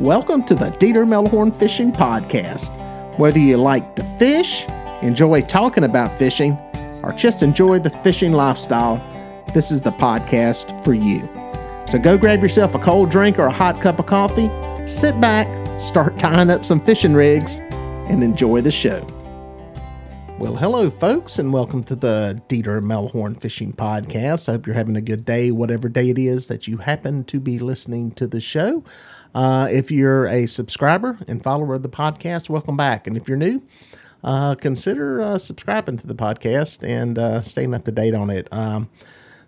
Welcome to the Dieter Melhorn Fishing Podcast. Whether you like to fish, enjoy talking about fishing, or just enjoy the fishing lifestyle, this is the podcast for you. So go grab yourself a cold drink or a hot cup of coffee, sit back, start tying up some fishing rigs, and enjoy the show. Well, hello, folks, and welcome to the Dieter Melhorn Fishing Podcast. I hope you're having a good day, whatever day it is that you happen to be listening to the show. Uh, if you're a subscriber and follower of the podcast, welcome back. And if you're new, uh, consider uh, subscribing to the podcast and uh, staying up to date on it. Um,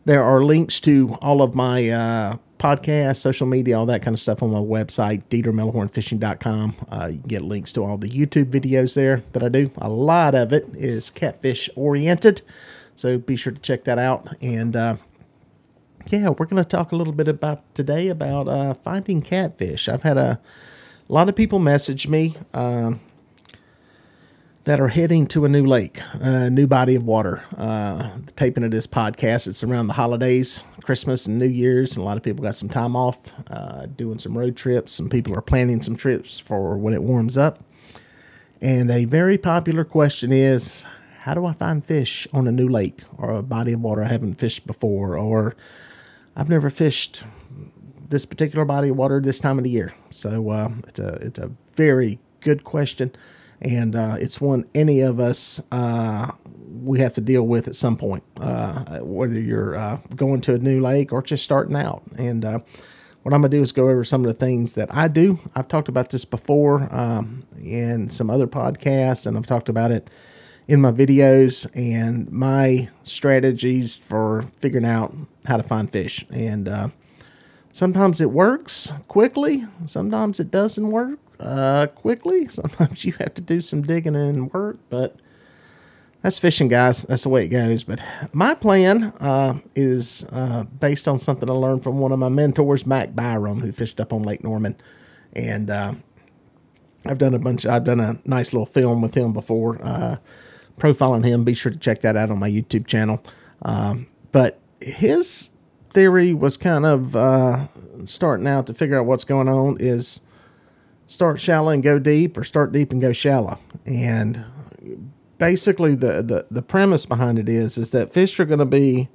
there are links to all of my uh, podcasts, social media, all that kind of stuff on my website, DieterMelhornFishing.com. Uh, you can get links to all the YouTube videos there that I do. A lot of it is catfish oriented. So be sure to check that out. And uh, yeah, we're going to talk a little bit about today about uh, finding catfish. I've had a, a lot of people message me um, that are heading to a new lake, a new body of water. Uh, taping of this podcast, it's around the holidays, Christmas and New Year's, and a lot of people got some time off, uh, doing some road trips. Some people are planning some trips for when it warms up. And a very popular question is, how do I find fish on a new lake or a body of water I haven't fished before, or I've never fished this particular body of water this time of the year. So uh, it's a it's a very good question, and uh, it's one any of us uh, we have to deal with at some point, uh, whether you're uh, going to a new lake or just starting out. And uh, what I'm gonna do is go over some of the things that I do. I've talked about this before um, in some other podcasts, and I've talked about it in my videos and my strategies for figuring out how to find fish. And uh, sometimes it works quickly, sometimes it doesn't work uh, quickly. Sometimes you have to do some digging and work, but that's fishing, guys. That's the way it goes. But my plan uh, is uh, based on something I learned from one of my mentors, Mac Byram, who fished up on Lake Norman. And uh, I've done a bunch, I've done a nice little film with him before uh, profiling him. Be sure to check that out on my YouTube channel. Um, but his theory was kind of uh, starting out to figure out what's going on is start shallow and go deep, or start deep and go shallow. And basically, the the, the premise behind it is is that fish are going to be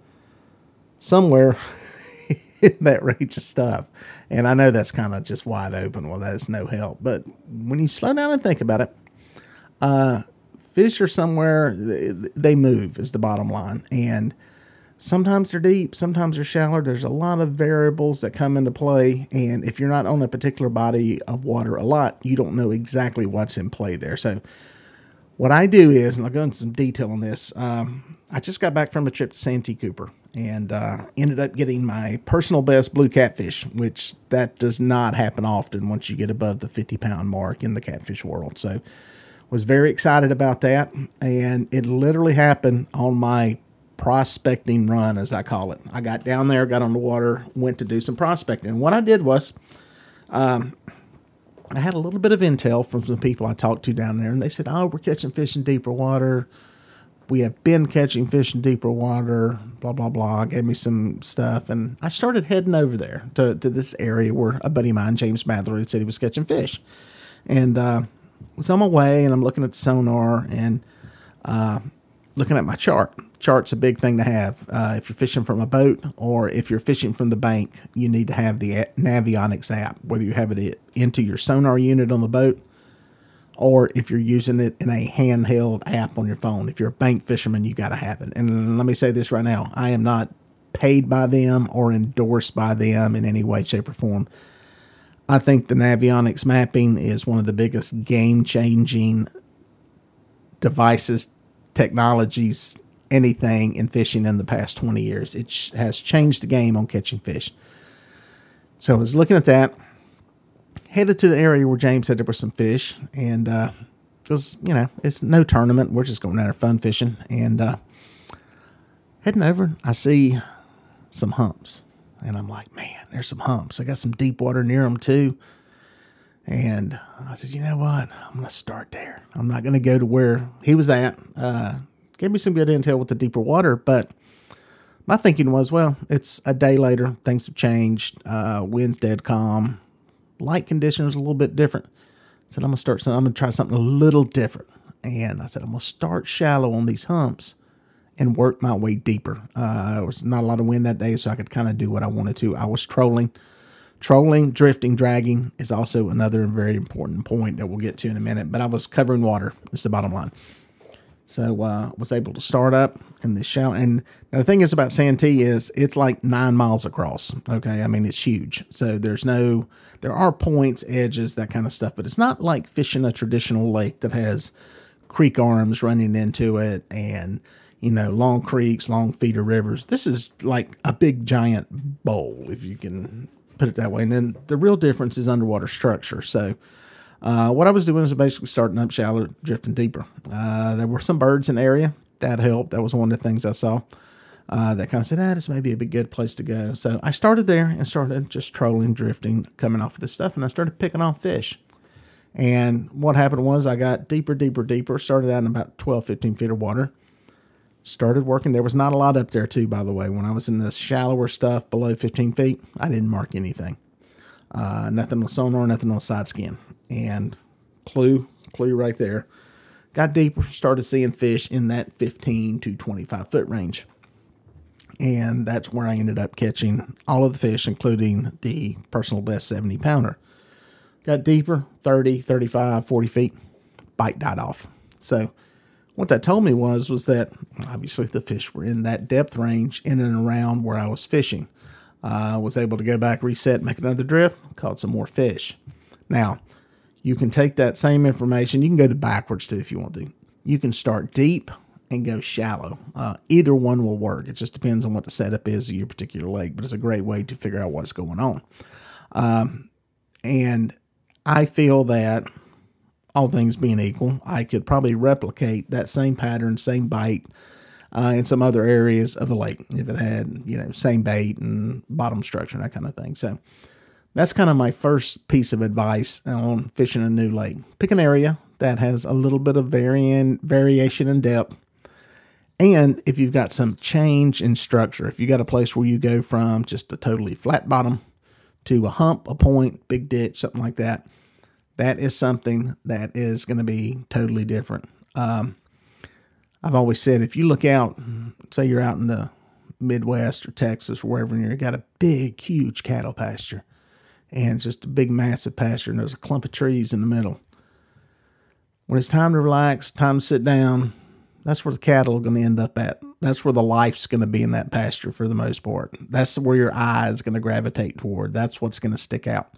somewhere in that range of stuff. And I know that's kind of just wide open. Well, that's no help. But when you slow down and think about it, uh, fish are somewhere they move is the bottom line. And sometimes they're deep sometimes they're shallow. There's a lot of variables that come into play. And if you're not on a particular body of water a lot you don't know exactly what's in play there. So what i do is and i'll go into some detail on this um, i just got back from a trip to santee cooper and uh, ended up getting my personal best blue catfish which that does not happen often once you get above the 50 pound mark in the catfish world. So was very excited about that. And it literally happened on my prospecting run, as I call it. I got down there, got on the water, went to do some prospecting. And what I did was, um, I had a little bit of intel from some people I talked to down there, and they said, Oh, we're catching fish in deeper water. We have been catching fish in deeper water, blah, blah, blah. Gave me some stuff. And I started heading over there to, to this area where a buddy of mine, James Mather, had said he was catching fish. And, uh, was on my way and I'm looking at sonar and uh, looking at my chart. Chart's a big thing to have. Uh, if you're fishing from a boat or if you're fishing from the bank, you need to have the Navionics app, whether you have it into your sonar unit on the boat or if you're using it in a handheld app on your phone. If you're a bank fisherman, you got to have it. And let me say this right now I am not paid by them or endorsed by them in any way, shape, or form. I think the Navionics mapping is one of the biggest game changing devices, technologies, anything in fishing in the past 20 years. It has changed the game on catching fish. So I was looking at that, headed to the area where James said there were some fish, and uh, because you know it's no tournament, we're just going out there fun fishing, and uh, heading over, I see some humps. And I'm like, man, there's some humps. I got some deep water near them too. And I said, you know what? I'm going to start there. I'm not going to go to where he was at. Uh, gave me some good intel with the deeper water, but my thinking was, well, it's a day later. Things have changed. Uh, wind's dead calm. light conditions a little bit different. I said, I'm gonna start I'm gonna try something a little different. And I said, I'm gonna start shallow on these humps and work my way deeper. Uh, was not a lot of wind that day, so I could kind of do what I wanted to. I was trolling. Trolling, drifting, dragging is also another very important point that we'll get to in a minute. But I was covering water. It's the bottom line. So uh, was able to start up in the shallow. And the thing is about Santee is it's like nine miles across. Okay, I mean it's huge. So there's no, there are points, edges, that kind of stuff, but it's not like fishing a traditional lake that has creek arms running into it and you know long creeks, long feeder rivers. This is like a big giant bowl, if you can put it that way. And then the real difference is underwater structure. So uh, what I was doing was basically starting up shallow, drifting deeper. Uh, there were some birds in the area that helped. That was one of the things I saw. Uh, that kind of said, ah, this may be a good place to go. So I started there and started just trolling, drifting, coming off of this stuff, and I started picking off fish. And what happened was I got deeper, deeper, deeper, started out in about 12, 15 feet of water. Started working. There was not a lot up there, too, by the way. When I was in the shallower stuff below 15 feet, I didn't mark anything. Uh, nothing on sonar, nothing on side scan and clue, clue right there. Got deeper, started seeing fish in that 15 to 25 foot range. And that's where I ended up catching all of the fish, including the personal best 70 pounder. Got deeper, 30, 35, 40 feet, bite died off. So, what that told me was was that obviously the fish were in that depth range in and around where I was fishing. I uh, was able to go back, reset, make another drift, caught some more fish. Now, you can take that same information. You can go to backwards too if you want to. You can start deep and go shallow. Uh, either one will work. It just depends on what the setup is of your particular lake, but it's a great way to figure out what's going on. Um, and I feel that all things being equal, I could probably replicate that same pattern, same bite uh, in some other areas of the lake if it had, you know, same bait and bottom structure and that kind of thing. So that's kind of my first piece of advice on fishing a new lake. Pick an area that has a little bit of varying variation in depth. And if you've got some change in structure, if you got a place where you go from just a totally flat bottom to a hump, a point, big ditch, something like that, that is something that is going to be totally different. Um, I've always said if you look out, say you're out in the Midwest or Texas or wherever, and you've got a big, huge cattle pasture, and just a big, massive pasture, and there's a clump of trees in the middle. When it's time to relax, time to sit down, that's where the cattle are going to end up at. That's where the life's going to be in that pasture for the most part. That's where your eye is going to gravitate toward. That's what's going to stick out.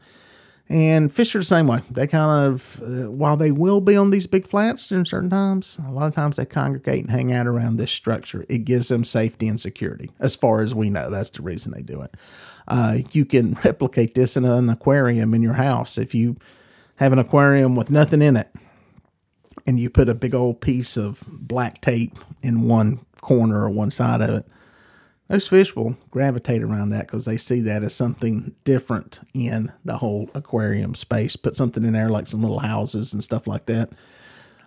And fish are the same way. They kind of, uh, while they will be on these big flats in certain times, a lot of times they congregate and hang out around this structure. It gives them safety and security, as far as we know. That's the reason they do it. Uh, you can replicate this in an aquarium in your house. If you have an aquarium with nothing in it, and you put a big old piece of black tape in one corner or one side of it, those fish will gravitate around that because they see that as something different in the whole aquarium space. Put something in there like some little houses and stuff like that.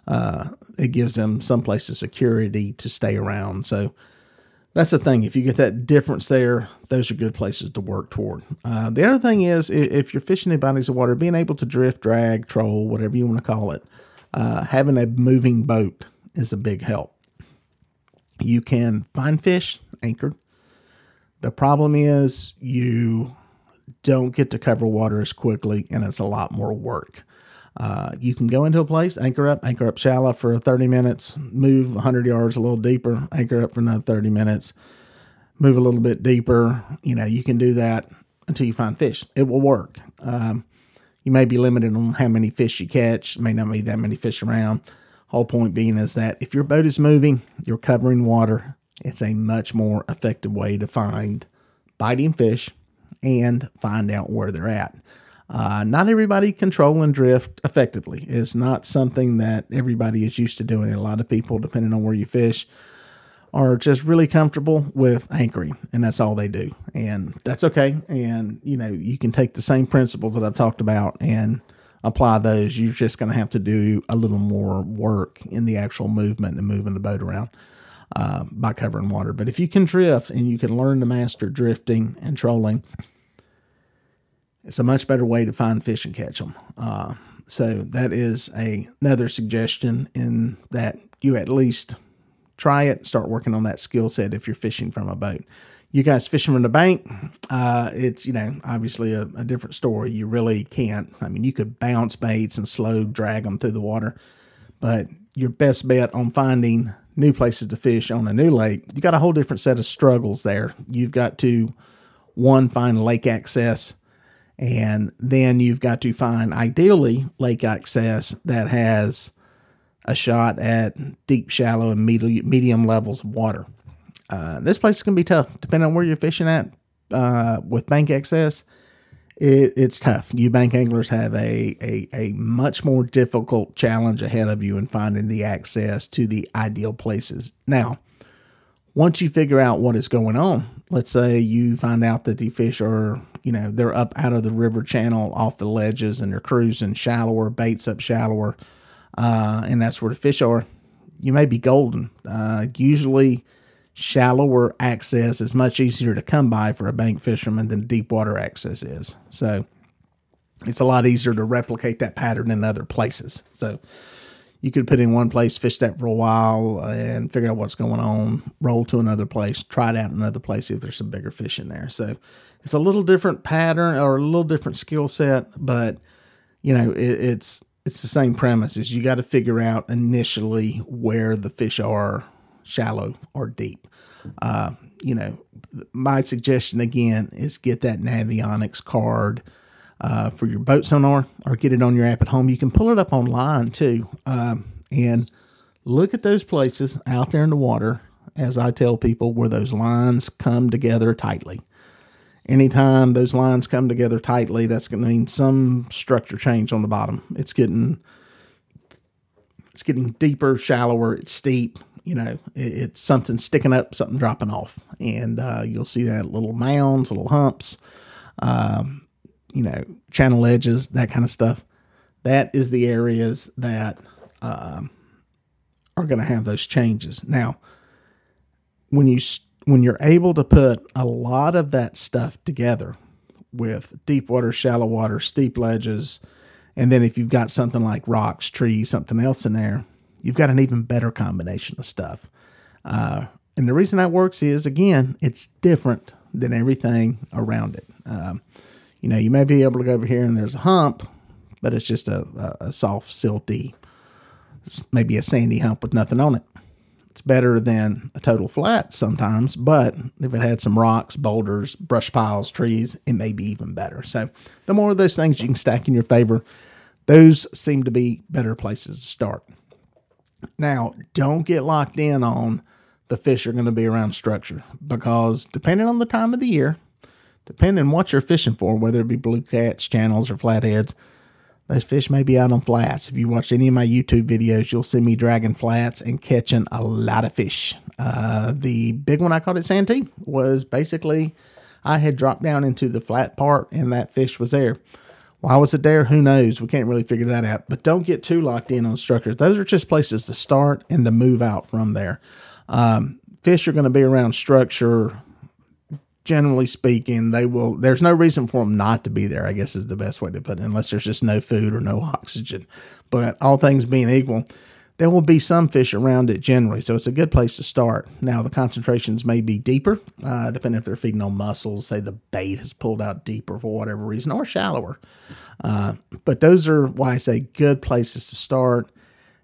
Uh, it gives them some place of security to stay around. So that's the thing. If you get that difference there, those are good places to work toward. Uh, the other thing is if you're fishing in bodies of water, being able to drift, drag, troll, whatever you want to call it, uh, having a moving boat is a big help. You can find fish anchored the problem is you don't get to cover water as quickly and it's a lot more work. Uh, you can go into a place, anchor up, anchor up shallow for 30 minutes, move 100 yards a little deeper, anchor up for another 30 minutes, move a little bit deeper. You know, you can do that until you find fish. It will work. Um, you may be limited on how many fish you catch, may not be that many fish around. Whole point being is that if your boat is moving, you're covering water, it's a much more effective way to find biting fish and find out where they're at. Uh, not everybody control and drift effectively. It's not something that everybody is used to doing. A lot of people, depending on where you fish, are just really comfortable with anchoring, and that's all they do. And that's okay. And, you know, you can take the same principles that I've talked about and apply those. You're just going to have to do a little more work in the actual movement and moving the boat around uh, by covering water. But if you can drift and you can learn to master drifting and trolling, It's a much better way to find fish and catch them. Uh, so that is a, another suggestion in that you at least try it, start working on that skill set if you're fishing from a boat. You guys fishing from the bank, uh, it's, you know, obviously a, a different story. You really can't. I mean, you could bounce baits and slow drag them through the water, but your best bet on finding new places to fish on a new lake, you got a whole different set of struggles there. You've got to, one, find lake access and then you've got to find, ideally, lake access that has a shot at deep, shallow, and medium levels of water. Uh, this place is going to be tough, depending on where you're fishing at. Uh, with bank access, it, it's tough. You bank anglers have a, a, a much more difficult challenge ahead of you in finding the access to the ideal places. Now, once you figure out what is going on, let's say you find out that the fish are, you know, they're up out of the river channel off the ledges and they're cruising shallower, baits up shallower, uh, and that's where the fish are, you may be golden. Uh, usually, shallower access is much easier to come by for a bank fisherman than deep water access is. So, it's a lot easier to replicate that pattern in other places. So, you could put in one place, fish that for a while, and figure out what's going on. Roll to another place, try it out in another place, if there's some bigger fish in there. So it's a little different pattern or a little different skill set, but you know it, it's it's the same premise. Is you got to figure out initially where the fish are, shallow or deep. Uh, you know, my suggestion again is get that Navionics card uh, for your boat sonar or get it on your app at home. You can pull it up online too um, and look at those places out there in the water, as I tell people, where those lines come together tightly. Anytime those lines come together tightly, that's going to mean some structure change on the bottom. It's getting it's getting deeper, shallower, it's steep. You know, it's something sticking up, something dropping off, and uh, you'll see that little mounds, little humps. Um, you know, channel edges, that kind of stuff. That is the areas that um, are going to have those changes. Now, when you when you're able to put a lot of that stuff together with deep water, shallow water, steep ledges, and then if you've got something like rocks, trees, something else in there, you've got an even better combination of stuff. Uh, and the reason that works is, again, it's different than everything around it. Um, you know, you may be able to go over here and there's a hump, but it's just a, a, a soft, silty, maybe a sandy hump with nothing on it. It's better than a total flat sometimes, but if it had some rocks, boulders, brush piles, trees, it may be even better. So, the more of those things you can stack in your favor, those seem to be better places to start. Now, don't get locked in on the fish are going to be around structure because depending on the time of the year, depending what you're fishing for, whether it be blue cats, channels, or flatheads, those fish may be out on flats. If you watch any of my YouTube videos, you'll see me dragging flats and catching a lot of fish. Uh, the big one I caught at Santee was basically I had dropped down into the flat part and that fish was there. Why was it there? Who knows? We can't really figure that out. But don't get too locked in on structures. Those are just places to start and to move out from there. Um, fish are going to be around structure generally speaking, they will. There's no reason for them not to be there. I guess is the best way to put it, unless there's just no food or no oxygen. But all things being equal, there will be some fish around it generally, so it's a good place to start. Now the concentrations may be deeper, uh, depending if they're feeding on mussels. Say the bait has pulled out deeper for whatever reason, or shallower. Uh, but those are why I say good places to start,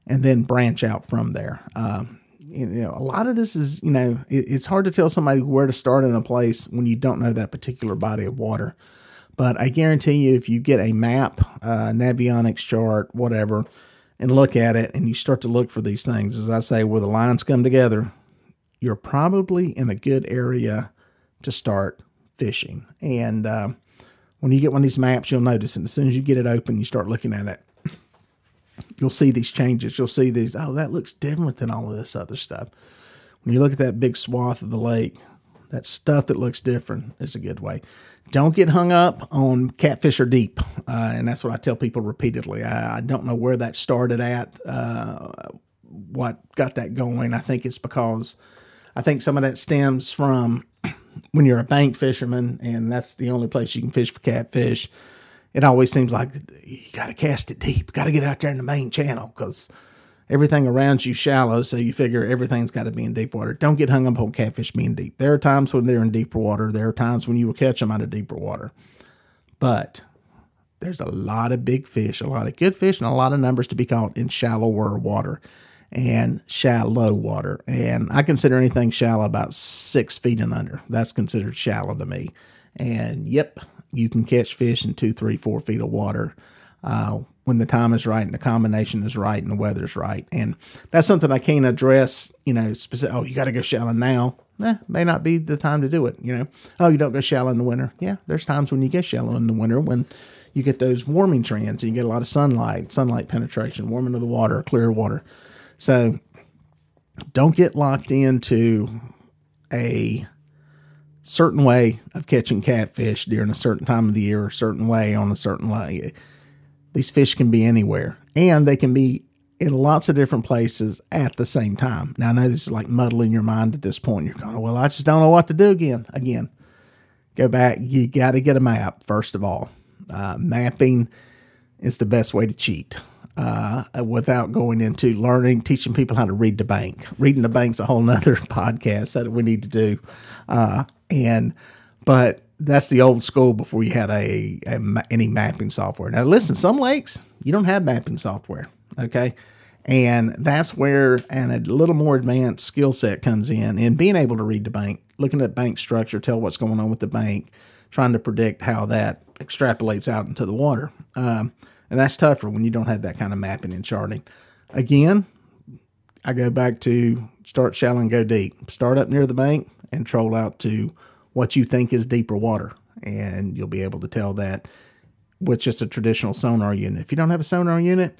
and then branch out from there. Um, you know, a lot of this is, you know, it, it's hard to tell somebody where to start in a place when you don't know that particular body of water. But I guarantee you, if you get a map, uh, Navionics chart, whatever, and look at it, and you start to look for these things, as I say, where the lines come together, you're probably in a good area to start fishing. And uh, when you get one of these maps, you'll notice, and as soon as you get it open, you start looking at it you'll see these changes. You'll see these, oh, that looks different than all of this other stuff. When you look at that big swath of the lake, that stuff that looks different is a good way. Don't get hung up on catfish or deep. Uh, and that's what I tell people repeatedly. I, I don't know where that started at, uh, what got that going. I think it's because I think some of that stems from when you're a bank fisherman and that's the only place you can fish for catfish, it always seems like you got to cast it deep, got to get out there in the main channel because everything around you shallow. So you figure everything's got to be in deep water. Don't get hung up on catfish being deep. There are times when they're in deeper water. There are times when you will catch them out of deeper water. But there's a lot of big fish, a lot of good fish, and a lot of numbers to be caught in shallower water and shallow water. And I consider anything shallow about six feet and under. That's considered shallow to me. And yep, you can catch fish in two, three, four feet of water uh, when the time is right and the combination is right and the weather's right. And that's something I can't address, you know, specific. Oh, you got to go shallow now. Eh, may not be the time to do it, you know. Oh, you don't go shallow in the winter. Yeah, there's times when you get shallow in the winter when you get those warming trends and you get a lot of sunlight, sunlight penetration, warming of the water, clear water. So don't get locked into a certain way of catching catfish during a certain time of the year, a certain way on a certain way. These fish can be anywhere and they can be in lots of different places at the same time. Now, I know this is like muddling your mind at this point. You're going, well, I just don't know what to do again. Again, go back. You got to get a map, first of all. Uh, mapping is the best way to cheat uh, without going into learning, teaching people how to read the bank. Reading the bank's a whole nother podcast that we need to do. Uh, and, but that's the old school before you had a, a, any mapping software. Now, listen, some lakes you don't have mapping software. Okay. And that's where and a little more advanced skill set comes in in being able to read the bank, looking at bank structure, tell what's going on with the bank, trying to predict how that extrapolates out into the water. Um, and that's tougher when you don't have that kind of mapping and charting. Again, I go back to start shallow and go deep. Start up near the bank and troll out to what you think is deeper water. And you'll be able to tell that with just a traditional sonar unit. If you don't have a sonar unit,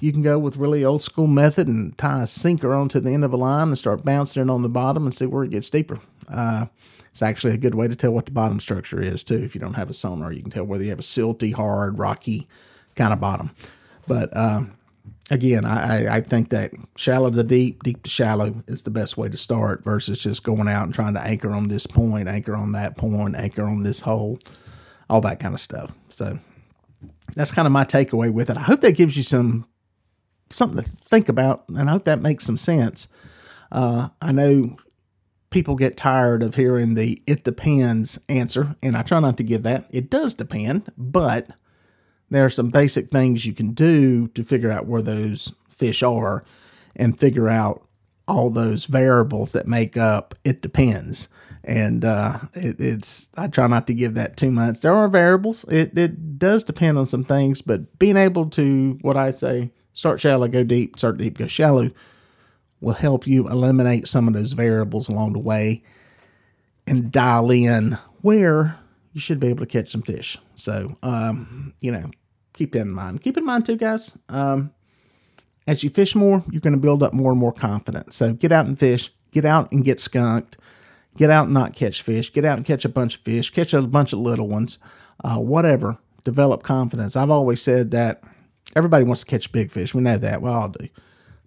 you can go with really old school method and tie a sinker onto the end of a line and start bouncing it on the bottom and see where it gets deeper. Uh, it's actually a good way to tell what the bottom structure is too. If you don't have a sonar, you can tell whether you have a silty, hard, rocky kind of bottom. But um, again, I, I think that shallow to deep, deep to shallow is the best way to start versus just going out and trying to anchor on this point, anchor on that point, anchor on this hole, all that kind of stuff. So that's kind of my takeaway with it. I hope that gives you some something to think about, and I hope that makes some sense. Uh, I know people get tired of hearing the "it depends" answer, and I try not to give that. It does depend, but there are some basic things you can do to figure out where those fish are, and figure out all those variables that make up it depends. And uh, it, it's I try not to give that too much. There are variables. It it does depend on some things, but being able to what I say start shallow, go deep, start deep, go shallow will help you eliminate some of those variables along the way and dial in where you should be able to catch some fish. So, um, you know, keep that in mind. Keep in mind too, guys. Um, as you fish more, you're going to build up more and more confidence. So get out and fish. Get out and get skunked. Get out and not catch fish. Get out and catch a bunch of fish. Catch a bunch of little ones. Uh, whatever. Develop confidence. I've always said that everybody wants to catch big fish. We know that. We all do.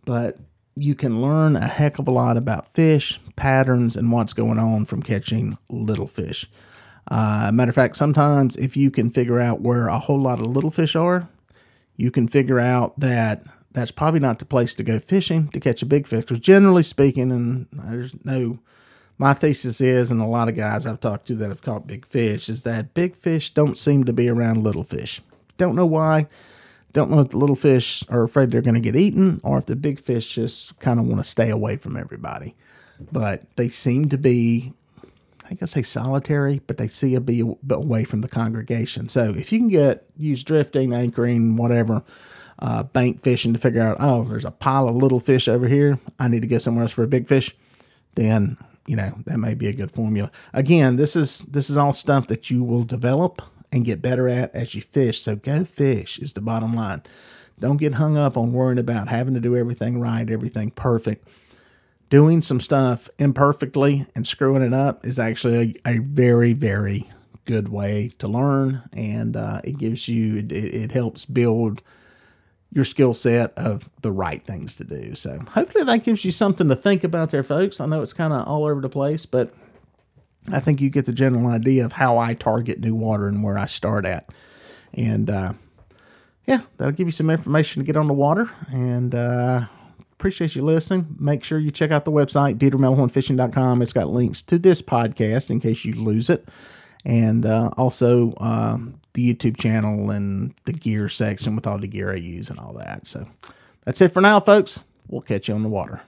But you can learn a heck of a lot about fish, patterns, and what's going on from catching little fish. Uh, matter of fact, sometimes if you can figure out where a whole lot of little fish are, you can figure out that that's probably not the place to go fishing to catch a big fish. Because generally speaking, and there's no, my thesis is, and a lot of guys I've talked to that have caught big fish, is that big fish don't seem to be around little fish. Don't know why. Don't know if the little fish are afraid they're going to get eaten or if the big fish just kind of want to stay away from everybody. But they seem to be, I guess, say solitary, but they see a be away from the congregation. So if you can get use drifting, anchoring, whatever, uh, bank fishing to figure out, oh, there's a pile of little fish over here. I need to go somewhere else for a big fish. Then you know that may be a good formula. Again, this is this is all stuff that you will develop and get better at as you fish. So go fish is the bottom line. Don't get hung up on worrying about having to do everything right, everything perfect. Doing some stuff imperfectly and screwing it up is actually a, a very, very good way to learn. And uh, it gives you, it, it helps build your skill set of the right things to do. So hopefully that gives you something to think about there, folks. I know it's kind of all over the place, but I think you get the general idea of how I target new water and where I start at. And uh, yeah, that'll give you some information to get on the water. And uh, appreciate you listening. Make sure you check out the website, DieterMelhornFishing.com. It's got links to this podcast in case you lose it. And uh, also uh, the YouTube channel and the gear section with all the gear I use and all that. So that's it for now, folks. We'll catch you on the water.